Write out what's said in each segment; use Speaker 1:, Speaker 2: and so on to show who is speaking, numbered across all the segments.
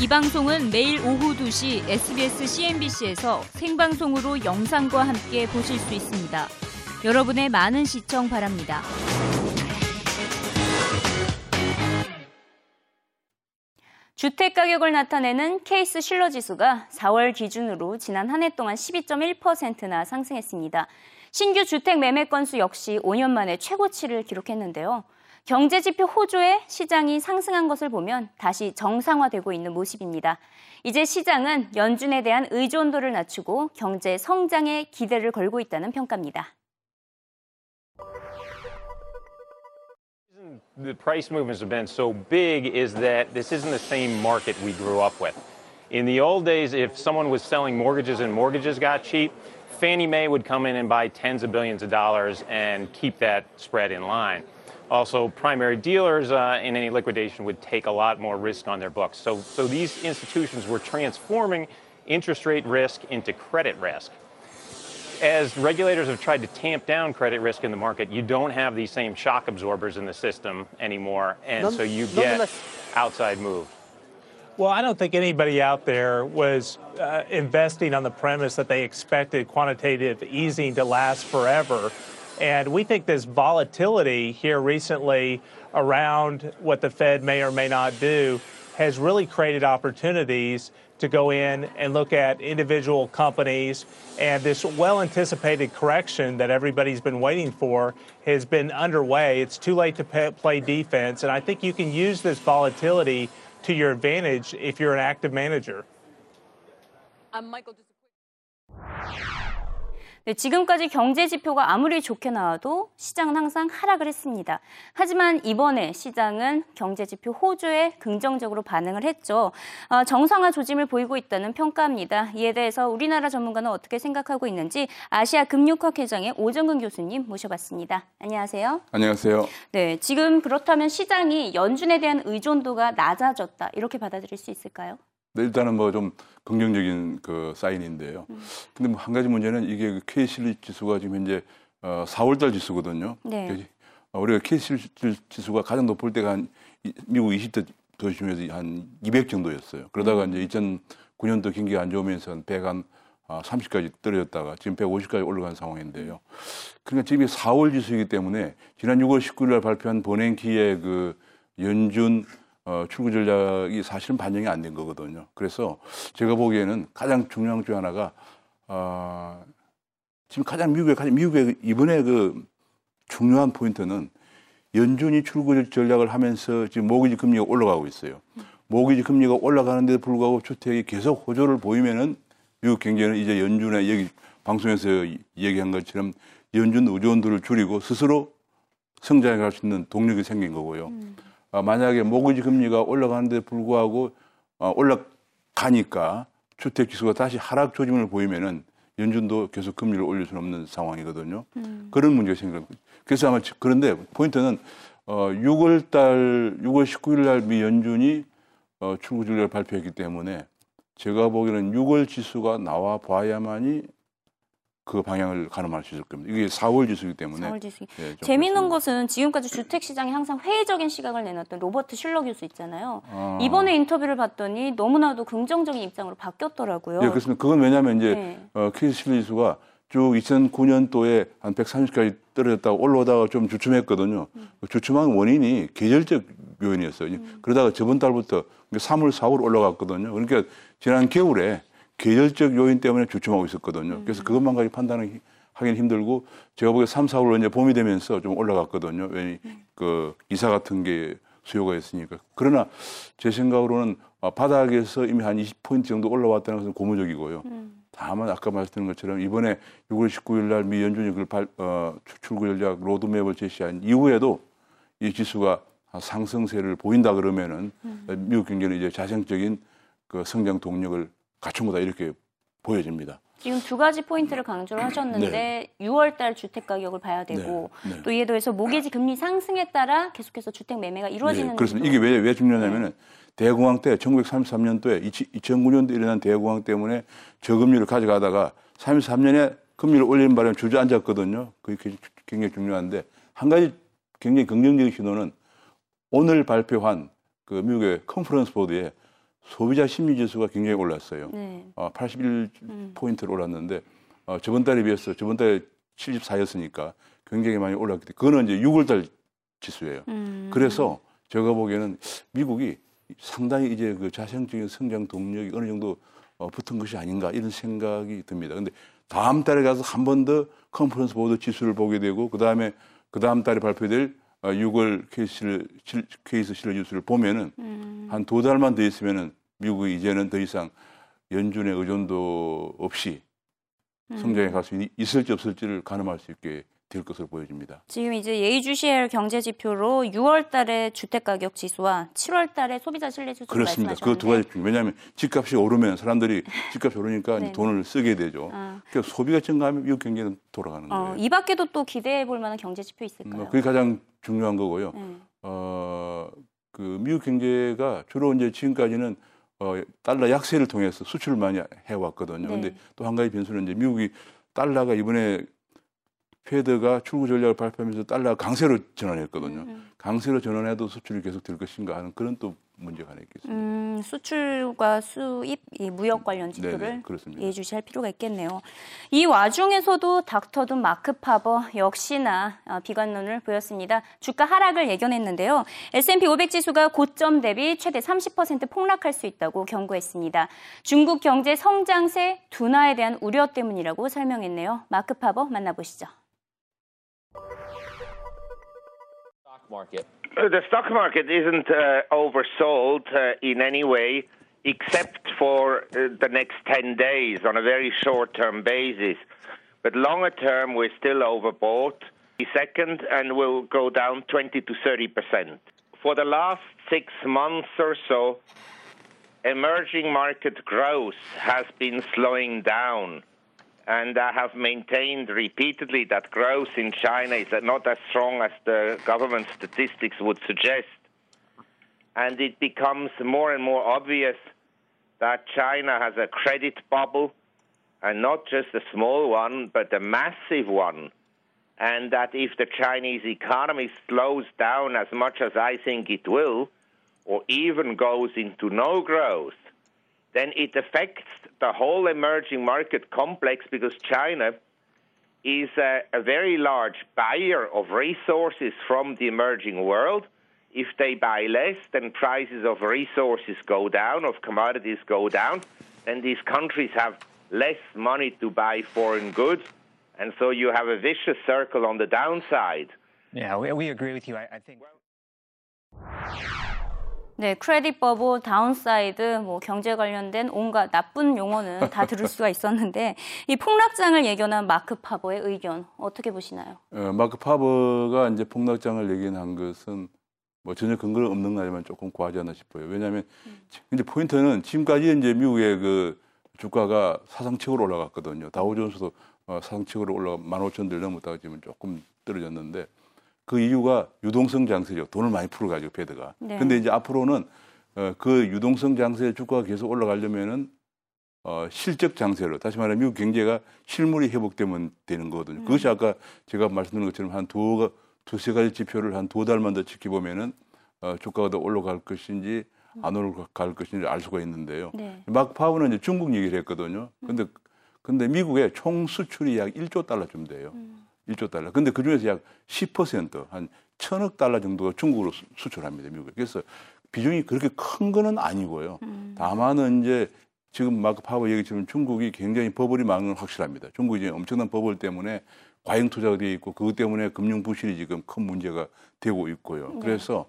Speaker 1: 이 방송은 매일 오후 2시 SBS CNBC에서 생방송으로 영상과 함께 보실 수 있습니다. 여러분의 많은 시청 바랍니다. 주택 가격을 나타내는 케이스 실러 지수가 4월 기준으로 지난 한 해 동안 12.1%나 상승했습니다. 신규 주택 매매 건수 역시 5년 만에 최고치를 기록했는데요. 경제 지표 호조에 시장이 상승한 것을 보면 다시 정상화되고 있는 모습입니다. 이제 시장은 연준에 대한 의존도를 낮추고 경제 성장에 기대를 걸고 있다는 평가입니다.
Speaker 2: The price movements have been so big is that this isn't the same market we grew up with. In the old days, if someone was selling mortgages and mortgages got cheap, Fannie Mae would come in and buy tens of billions of dollars and keep that spread in line. Also, primary dealers uh, in any liquidation would take a lot more risk on their books. So, so these institutions were transforming interest rate risk into credit risk. As regulators have tried to tamp down credit risk in the market, you don't have these same shock absorbers in the system anymore, and
Speaker 3: None-
Speaker 2: so you get outside moves.
Speaker 4: Well, I don't think anybody out there was uh, investing on the premise that they expected quantitative easing to last forever. And we think this volatility here recently around what the Fed may or may not do has really created opportunities to go in and look at individual companies. And this well anticipated correction that everybody's been waiting for has been underway. It's too late to pa- play defense. And I think you can use this volatility to your advantage if you're an active manager.
Speaker 3: I'm Michael. Just
Speaker 1: 네, 지금까지 경제 지표가 아무리 좋게 나와도 시장은 항상 하락을 했습니다. 하지만 이번에 시장은 경제 지표 호조에 긍정적으로 반응을 했죠. 어, 정상화 조짐을 보이고 있다는 평가입니다. 이에 대해서 우리나라 전문가는 어떻게 생각하고 있는지 아시아 금융학 회장의 오정근 교수님 모셔봤습니다. 안녕하세요.
Speaker 5: 안녕하세요.
Speaker 1: 네, 지금 그렇다면 시장이 연준에 대한 의존도가 낮아졌다 이렇게 받아들일 수 있을까요?
Speaker 5: 네, 일단은 뭐 좀 긍정적인 그 사인인데요. 근데 뭐 한 가지 문제는 이게 그 K실리 지수가 지금 현재 어, 4월달 지수거든요.
Speaker 1: 네.
Speaker 5: 어, 우리가 K실리 지수가 가장 높을 때가 한 이- 미국 20대 도시 중에서 한 200 정도였어요. 그러다가 이제 2009년도 경기가 안 좋으면서 한 100, 한 30까지 떨어졌다가 지금 150까지 올라간 상황인데요. 그러니까 지금 4월 지수이기 때문에 지난 6월 19일 날 발표한 버냉키의 그 연준 어, 출구 전략이 사실은 반영이 안 된 거거든요. 그래서 제가 보기에는 가장 중요한 중 하나가 어, 지금 가장 미국의 가장 미국의 이번에 그 중요한 포인트는 연준이 출구 전략을 하면서 지금 모기지 금리가 올라가고 있어요. 모기지 금리가 올라가는데도 불구하고 주택이 계속 호조를 보이면은 미국 경제는 이제 연준의 여기 방송에서 이- 얘기한 것처럼 연준 의존도를 줄이고 스스로 성장해 갈 수 있는 동력이 생긴 거고요. 아, 만약에 모기지 금리가 올라가는데 불구하고 어, 올라가니까 주택 지수가 다시 하락 조짐을 보이면은 연준도 계속 금리를 올릴 수는 없는 상황이거든요. 그런 문제가 생깁니다. 그래서 아마 지- 그런데 포인트는 어, 6월 달 6월 19일 날 미 연준이 어, 출구 전략을 발표했기 때문에 제가 보기에는 6월 지수가 나와 봐야만이 그 방향을 가늠할 수 있을 겁니다. 이게 4월 지수이기 때문에
Speaker 1: 4월 지수.
Speaker 5: 예, 좀
Speaker 1: 재미있는. 것은 지금까지 주택 시장에 항상 회의적인 시각을 내놨던 로버트 슐러 교수 있잖아요.
Speaker 5: 아.
Speaker 1: 이번에 인터뷰를 봤더니 너무나도 긍정적인 입장으로 바뀌었더라고요.
Speaker 5: 예, 그렇습니다. 그건 왜냐하면 이제
Speaker 1: 네.
Speaker 5: 어, 케이스 실리 지수가 쭉 2009년도에 한 130까지 떨어졌다가 올라오다가 좀 주춤했거든요.
Speaker 1: 음.
Speaker 5: 그 주춤한 원인이 계절적 요인이었어요. 그러다가 저번 달부터 3월, 4월 올라갔거든요. 그러니까 지난 겨울에 계절적 요인 때문에 주춤하고 있었거든요.
Speaker 1: 음.
Speaker 5: 그래서 그것만 가지고 판단을 하긴 힘들고 제가 보기에 3, 4월 이제 봄이 되면서 좀 올라갔거든요. 왜냐
Speaker 1: 음.
Speaker 5: 그 이사 같은 게 수요가 있으니까. 그러나 제 생각으로는 어, 바닥에서 이미 한 20포인트 정도 올라왔다는 것은 고무적이고요. 다만 아까 말씀드린 것처럼 이번에 6월 19일 날 미 연준이 그걸 발, 어, 출구 전략 로드맵을 제시한 이후에도 이 지수가 상승세를 보인다 그러면은 미국 경제는 이제 자생적인 그 성장 동력을 갖춘 거다 이렇게 보여집니다.
Speaker 1: 지금 두 가지 포인트를 강조를 하셨는데 6월 달 주택 가격을 봐야 되고
Speaker 5: 네, 네.
Speaker 1: 또 이에 더해서 모기지 금리 상승에 따라 계속해서 주택 매매가 이루어지는
Speaker 5: 네, 그렇습니다. 이게 왜, 왜 중요하냐면은 대공황 때 1933년도에 2009년도에 일어난 대공황 때문에 저금리를 가져가다가 33년에 금리를 올리는 바람에 주저앉았거든요. 그게 굉장히 중요한데 한 가지 굉장히 긍정적인 신호는 오늘 발표한 그 미국의 컨퍼런스 보드에 소비자 심리 지수가 굉장히 올랐어요.
Speaker 1: 네.
Speaker 5: 어, 81포인트로 올랐는데 어, 저번 달에 비해서 저번 달에 74였으니까 굉장히 많이 올랐기 때문에 그거는 이제 6월 달 지수예요.
Speaker 1: 음.
Speaker 5: 그래서 제가 보기에는 미국이 상당히 이제 그 자생적인 성장 동력이 어느 정도 어, 붙은 것이 아닌가 이런 생각이 듭니다. 근데 다음 달에 가서 한 번 더 컨퍼런스 보드 지수를 보게 되고 그 다음에 그 다음 달에 발표될 어, 6월 케이스 실, 케이스 실러 지수를 보면은
Speaker 1: 음.
Speaker 5: 한두 달만 더 있으면은 미국이 이제는 더 이상 연준의 의존도 없이 성장해 갈 수 있을지 없을지를 가늠할 수 있게 될 것으로 보여집니다.
Speaker 1: 지금 이제 예의주시할 경제 지표로 6월 달에 주택 가격 지수와 7월 달에 소비자 신뢰 지수
Speaker 5: 그렇습니다. 그 두 가지 중 왜냐하면 집값이 오르면 사람들이 집값이 오르니까
Speaker 1: 네네.
Speaker 5: 돈을 쓰게 되죠.
Speaker 1: 아.
Speaker 5: 그래서 소비가 증가하면 미국 경제는 돌아가는
Speaker 1: 어,
Speaker 5: 거예요.
Speaker 1: 이 밖에도 또 기대해 볼 만한 경제 지표 있을까요?
Speaker 5: 뭐 그게 가장 중요한 거고요.
Speaker 1: 네.
Speaker 5: 어, 그 미국 경제가 주로 이제 지금까지는 어, 달러 약세를 통해서 수출을 많이 해왔거든요.
Speaker 1: 네.
Speaker 5: 근데 또 한 가지 변수는 이제 미국이 달러가 이번에 페드가 출구 전략을 발표하면서 달러 강세로 전환했거든요.
Speaker 1: 음.
Speaker 5: 강세로 전환해도 수출이 계속 될 것인가 하는 그런 또 문제가 하나 있겠습니다.
Speaker 1: 음, 수출과 수입, 이 무역 관련 지표를
Speaker 5: 그렇습니다.
Speaker 1: 예의주시할 필요가 있겠네요. 이 와중에서도 닥터둔 마크 파버 역시나 어, 비관론을 보였습니다. 주가 하락을 예견했는데요. S&P 500 지수가 고점 대비 최대 30% 폭락할 수 있다고 경고했습니다. 중국 경제 성장세 둔화에 대한 우려 때문이라고 설명했네요. 마크 파버 만나보시죠.
Speaker 6: Market.
Speaker 7: Uh, The stock market isn't uh, oversold uh, in any way, except for uh, the next 10 days on a very short term basis. But longer term, we're still overbought. Second, and will go down 20 to 30 percent. For the last six months or so, emerging market growth has been slowing down. And I have maintained repeatedly that growth in China is not as strong as the government statistics would suggest. And it becomes more and more obvious that China has a credit bubble, and not just a small one, but a massive one. And that if the Chinese economy slows down as much as I think it will, or even goes into no growth, then it affects the whole emerging market complex because China is a, a very large buyer of resources from the emerging world. If they buy less, then prices of resources go down, of commodities go down, and these countries have less money to buy foreign goods. And so you have a vicious circle on the downside.
Speaker 6: Yeah, we, we agree with you. I, I think.
Speaker 1: 네, 크레딧 버블, 다운사이드, 뭐 경제 관련된 온갖 나쁜 용어는 다 들을 수가 있었는데 이 폭락장을 예견한 마크 파버의 의견 어떻게 보시나요?
Speaker 5: 어, 마크 파버가 이제 폭락장을 예견한 것은 뭐 전혀 근거는 없는 거지만 조금 과하지 않나 싶어요. 왜냐하면 근데 포인트는 지금까지 이제 미국의 그 주가가 사상 최고로 올라갔거든요. 다우존스도 어, 사상 최고로 올라 15,000들 넘었다가 지금 조금 떨어졌는데 그 이유가 유동성 장세죠. 돈을 많이 풀어가지고 패드가.
Speaker 1: 네.
Speaker 5: 근데 이제 앞으로는 어, 그 유동성 장세 주가가 계속 올라가려면은 어, 실적 장세로 다시 말하면 미국 경제가 실물이 회복되면 되는 거거든요. 그것이 아까 제가 말씀드린 것처럼 한 두, 두세 가지 지표를 한 두 달만 더 지켜보면은 어, 주가가 더 올라갈 것인지 안 올라갈 것인지 알 수가 있는데요.
Speaker 1: 네.
Speaker 5: 막 파워는 이제 중국 얘기를 했거든요. 근데 근데 미국의 총 수출이 약 1조 달러쯤 돼요. 1조 달러. 근데 그 중에서 약 10%한 천억 달러 정도가 중국으로 수- 수출합니다. 미국에. 그래서 비중이 그렇게 큰 거는 아니고요. 다만은 이제 지금 마크 파버 얘기처럼 중국이 굉장히 버블이 많은 건 확실합니다. 중국이 이제 엄청난 버블 때문에 과잉 투자가 되어 있고 그것 때문에 금융 부실이 지금 큰 문제가 되고 있고요. 그래서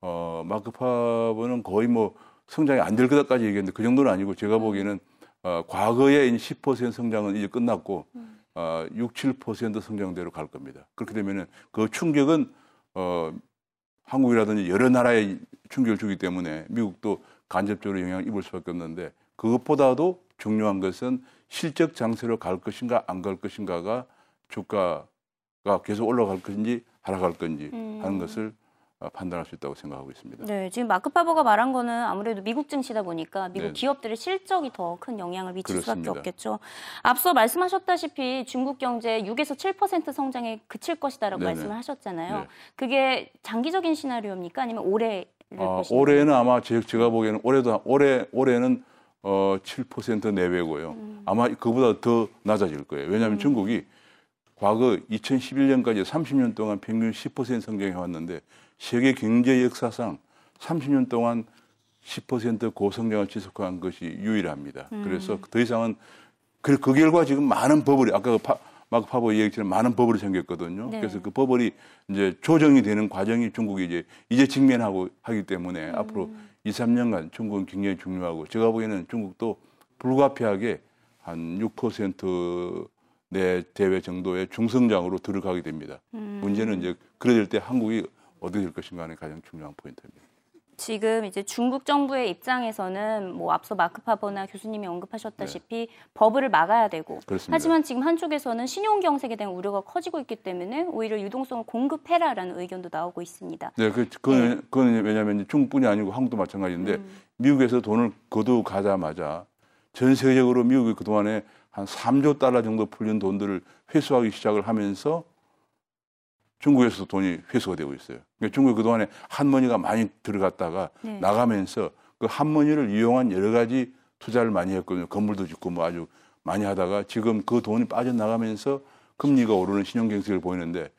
Speaker 5: 어 마크 파버는 거의 뭐 성장이 안 될 거다까지 얘기했는데 그 정도는 아니고 제가 보기에는 어 과거의 10% 성장은 이제 끝났고 어 6, 7% 성장대로 갈 겁니다. 그렇게 되면은 그 충격은 어 한국이라든지 여러 나라에 충격을 주기 때문에 미국도 간접적으로 영향을 입을 수밖에 없는데 그것보다도 중요한 것은 실적 장세로 갈 것인가 안 갈 것인가가 주가가 계속 올라갈 것인지 하락할 건지 하는 것을 어, 판단할 수 있다고 생각하고 있습니다.
Speaker 1: 네, 지금 마크 파버가 말한 거는 아무래도 미국 증시다 보니까 미국
Speaker 5: 네.
Speaker 1: 기업들의 실적이 더 큰 영향을 미칠
Speaker 5: 그렇습니다.
Speaker 1: 수밖에 없겠죠. 앞서 말씀하셨다시피 중국 경제 6에서 7% 성장에 그칠 것이다라고
Speaker 5: 네네.
Speaker 1: 말씀을 하셨잖아요.
Speaker 5: 네.
Speaker 1: 그게 장기적인 시나리오입니까? 아니면 올해
Speaker 5: 어, 올해는 아마 제, 제가 보기에는 올해도 올해 올해는 어, 7% 내외고요. 아마 그보다 더 낮아질 거예요. 왜냐하면 중국이 과거 2011년까지 30년 동안 평균 10% 성장해 왔는데 세계 경제 역사상 30년 동안 10% 고성장을 지속한 것이 유일합니다. 그래서 더 이상은 그, 그 결과 지금 많은 버블이 아까 그 파, 마크 파버 얘기처럼 많은 버블이 생겼거든요.
Speaker 1: 네.
Speaker 5: 그래서 그 버블이 이제 조정이 되는 과정이 중국이 이제 이제 직면하고 하기 때문에 앞으로 2, 3년간 중국은 굉장히 중요하고 제가 보기에는 중국도 불가피하게 한 6%내 대외 정도의 중성장으로 들어가게 됩니다. 문제는 이제 그럴 때 한국이 어떻게 될 것인가 하는 가장 중요한 포인트입니다.
Speaker 1: 지금 이제 중국 정부의 입장에서는 뭐 앞서 마크 파버나 교수님이 언급하셨다시피 버블을 막아야 되고
Speaker 5: 네. 그렇습니다.
Speaker 1: 하지만 지금 한쪽에서는 신용 경색에 대한 우려가 커지고 있기 때문에 오히려 유동성을 공급해라라는 의견도 나오고 있습니다.
Speaker 5: 네, 그, 그건, 그건 왜냐하면 중국뿐이 아니고 한국도 마찬가지인데 미국에서 돈을 거두 가자마자 전 세계적으로 미국이 그동안에 한 3조 달러 정도 풀린 돈들을 회수하기 시작을 하면서 중국에서 돈이 회수가 되고 있어요. 그러니까 중국이 그동안에 한머니가 많이 들어갔다가
Speaker 1: 네.
Speaker 5: 나가면서 그 한머니를 이용한 여러 가지 투자를 많이 했거든요. 건물도 짓고 뭐 아주 많이 하다가 지금 그 돈이 빠져나가면서 금리가 오르는 신용경색을 보이는데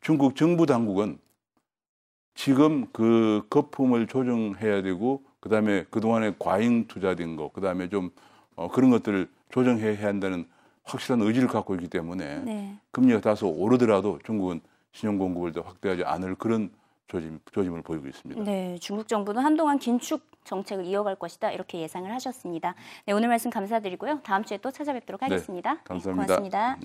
Speaker 5: 중국 정부 당국은 지금 그 거품을 조정해야 되고 그다음에 그동안에 과잉 투자된 거 그다음에 좀 어, 그런 것들을 조정해야 한다는 확실한 의지를 갖고 있기 때문에
Speaker 1: 네.
Speaker 5: 금리가 다소 오르더라도 중국은 신용 공급을 더 확대하지 않을 그런 조짐, 조짐을 보이고 있습니다.
Speaker 1: 네, 중국 정부는 한동안 긴축 정책을 이어갈 것이다 이렇게 예상을 하셨습니다. 네, 오늘 말씀 감사드리고요. 다음 주에 또 찾아뵙도록 하겠습니다. 네,
Speaker 5: 감사합니다.
Speaker 1: 고맙습니다.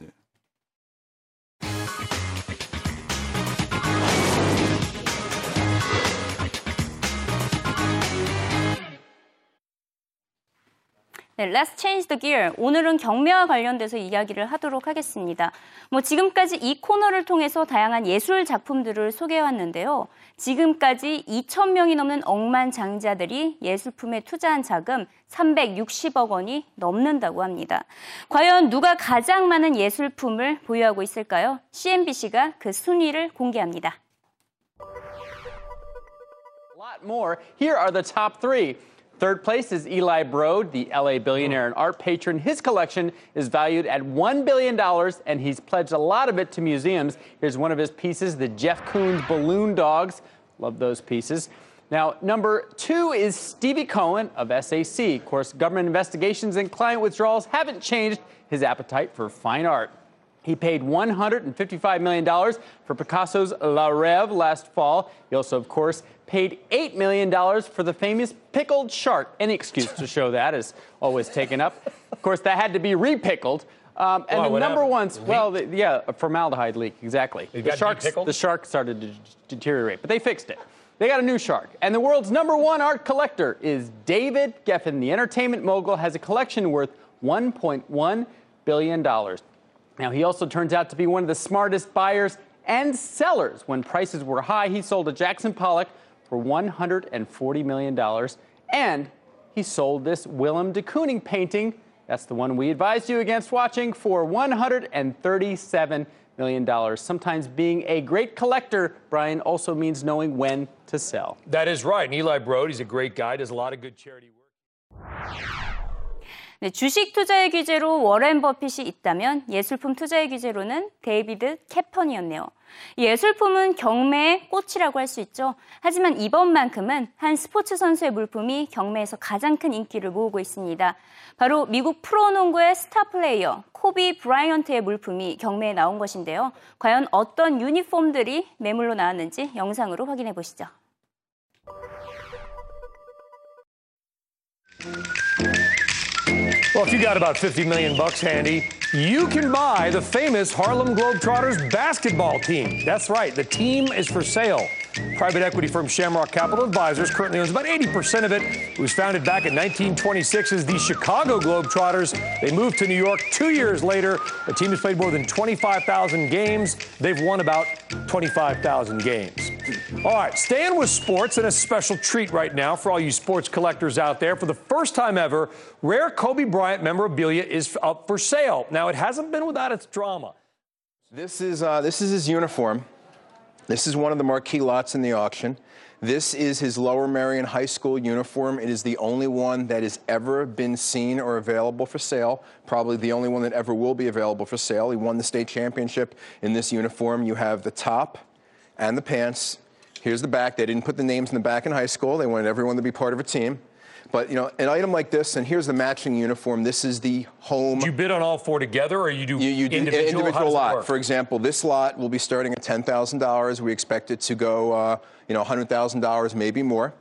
Speaker 5: 네.
Speaker 1: 네, Let's change the gear. 오늘은 경매와 관련돼서 이야기를 하도록 하겠습니다. 뭐 지금까지 이 코너를 통해서 다양한 예술 작품들을 소개해왔는데요. 지금까지 2천 명이 넘는 억만 장자들이 예술품에 투자한 자금 360억 원이 넘는다고 합니다. 과연 누가 가장 많은 예술품을 보유하고 있을까요? CNBC가 그 순위를 공개합니다.
Speaker 6: A lot more. Here are the top three. Third place is Eli Broad, the LA billionaire and art patron. His collection is valued at $1 billion, and he's pledged a lot of it to museums. Here's one of his pieces the Jeff Koons Balloon Dogs. Love those pieces. Now, number two is Stevie Cohen of SAC. Of course, government investigations and client withdrawals haven't changed his appetite for fine art. He paid $155 million for Picasso's La Rêve last fall. He also, of course, paid $8 million for the famous pickled shark. Any excuse to show that is always taken up. Of course, that had to be repickled. Um, and
Speaker 8: Why,
Speaker 6: the number
Speaker 8: happened?
Speaker 6: one's, well, the, yeah, a formaldehyde leak, exactly.
Speaker 8: It
Speaker 6: the,
Speaker 8: got
Speaker 6: sharks, the shark started to deteriorate, but they fixed it. They got a new shark. And the world's number one art collector is David Geffen. The entertainment mogul has a collection worth $1.1 billion. Now, he also turns out to be one of the smartest buyers and sellers. When prices were high, he sold a Jackson Pollock for $140 million. And he sold this Willem de Kooning painting. That's the one we advised you against watching for $137 million. Sometimes being a great collector, Brian, also means knowing when to sell.
Speaker 8: That is right. And Eli Broad, he's a great guy, does a lot of good charity work.
Speaker 1: 네, 주식 투자의 규제로 워렌 버핏이 있다면 예술품 투자의 규제로는 데이비드 캐펀이었네요. 이 예술품은 경매의 꽃이라고 할 수 있죠. 하지만 이번만큼은 한 스포츠 선수의 물품이 경매에서 가장 큰 인기를 모으고 있습니다. 바로 미국 프로농구의 스타 플레이어 코비 브라이언트의 물품이 경매에 나온 것인데요. 과연 어떤 유니폼들이 매물로 나왔는지 영상으로 확인해 보시죠.
Speaker 8: Well, if you got about 50 million bucks handy, you can buy the famous Harlem Globetrotters basketball team. That's right, the team is for sale. Private equity firm Shamrock Capital Advisors currently owns about 80% of it. It was founded back in 1926 as the Chicago Globetrotters. They moved to New York two years later. The team has played more than 25,000 games. They've won about 25,000 games. All right, staying with sports and a special treat right now for all you sports collectors out there. For the first time ever, rare Kobe Bryant memorabilia is up for sale. Now, it hasn't been without its drama.
Speaker 9: This is uh, this is his uniform. This is one of the marquee lots in the auction. This is his Lower Marion High School uniform. It is the only one that has ever been seen or available for sale. Probably the only one that ever will be available for sale. He won the state championship in this uniform. You have the top and the pants. Here's the back. They didn't put the names in the back in high school. They wanted everyone to be part of a team. But you know, an item like this, and here's the matching uniform. This is the home.
Speaker 8: Do you bid on all four together, or you do
Speaker 9: You, you do
Speaker 8: individual?
Speaker 9: individual lot. For example, this lot will be starting at ten thousand dollars. We expect it to go, uh, you know, hundred thousand dollars, maybe more.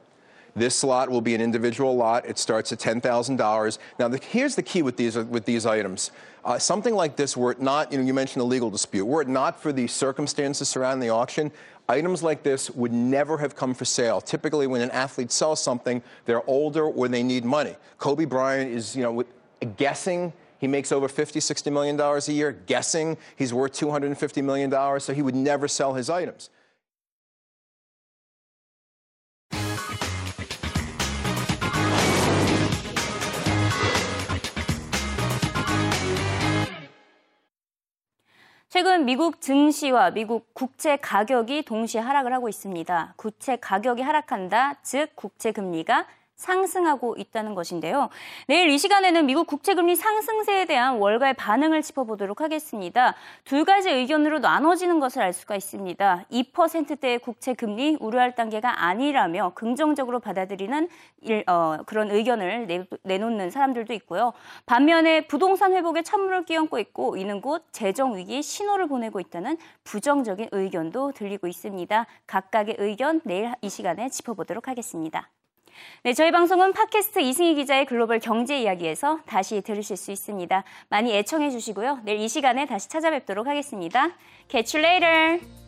Speaker 9: This lot will be an individual lot. It starts at ten thousand dollars. Now, the, here's the key with these with these items. Uh, something like this, were it not, you know, you mentioned a legal dispute. Were it not for the circumstances surrounding the auction, items like this would never have come for sale. Typically, when an athlete sells something, they're older or they need money. Kobe Bryant is, you know, guessing he makes over 50, 60 million dollars a year. Guessing he's worth 250 million dollars, so he would never sell his items.
Speaker 1: 최근 미국 증시와 미국 국채 가격이 동시에 하락을 하고 있습니다. 국채 가격이 하락한다, 즉 국채 금리가 상승하고 있다는 것인데요. 내일 이 시간에는 미국 국채금리 상승세에 대한 월가의 반응을 짚어보도록 하겠습니다. 두 가지 의견으로 나눠지는 것을 알 수가 있습니다. 2%대의 국채금리 우려할 단계가 아니라며 긍정적으로 받아들이는 일, 어, 그런 의견을 내, 내놓는 사람들도 있고요. 반면에 부동산 회복에 찬물을 끼얹고 있고 이는 곧 재정 위기의 신호를 보내고 있다는 부정적인 의견도 들리고 있습니다. 각각의 의견 내일 이 시간에 짚어보도록 하겠습니다. 네, 저희 방송은 팟캐스트 이승희 기자의 글로벌 경제 이야기에서 다시 들으실 수 있습니다. 많이 애청해 주시고요. 내일 이 시간에 다시 찾아뵙도록 하겠습니다. Catch you later!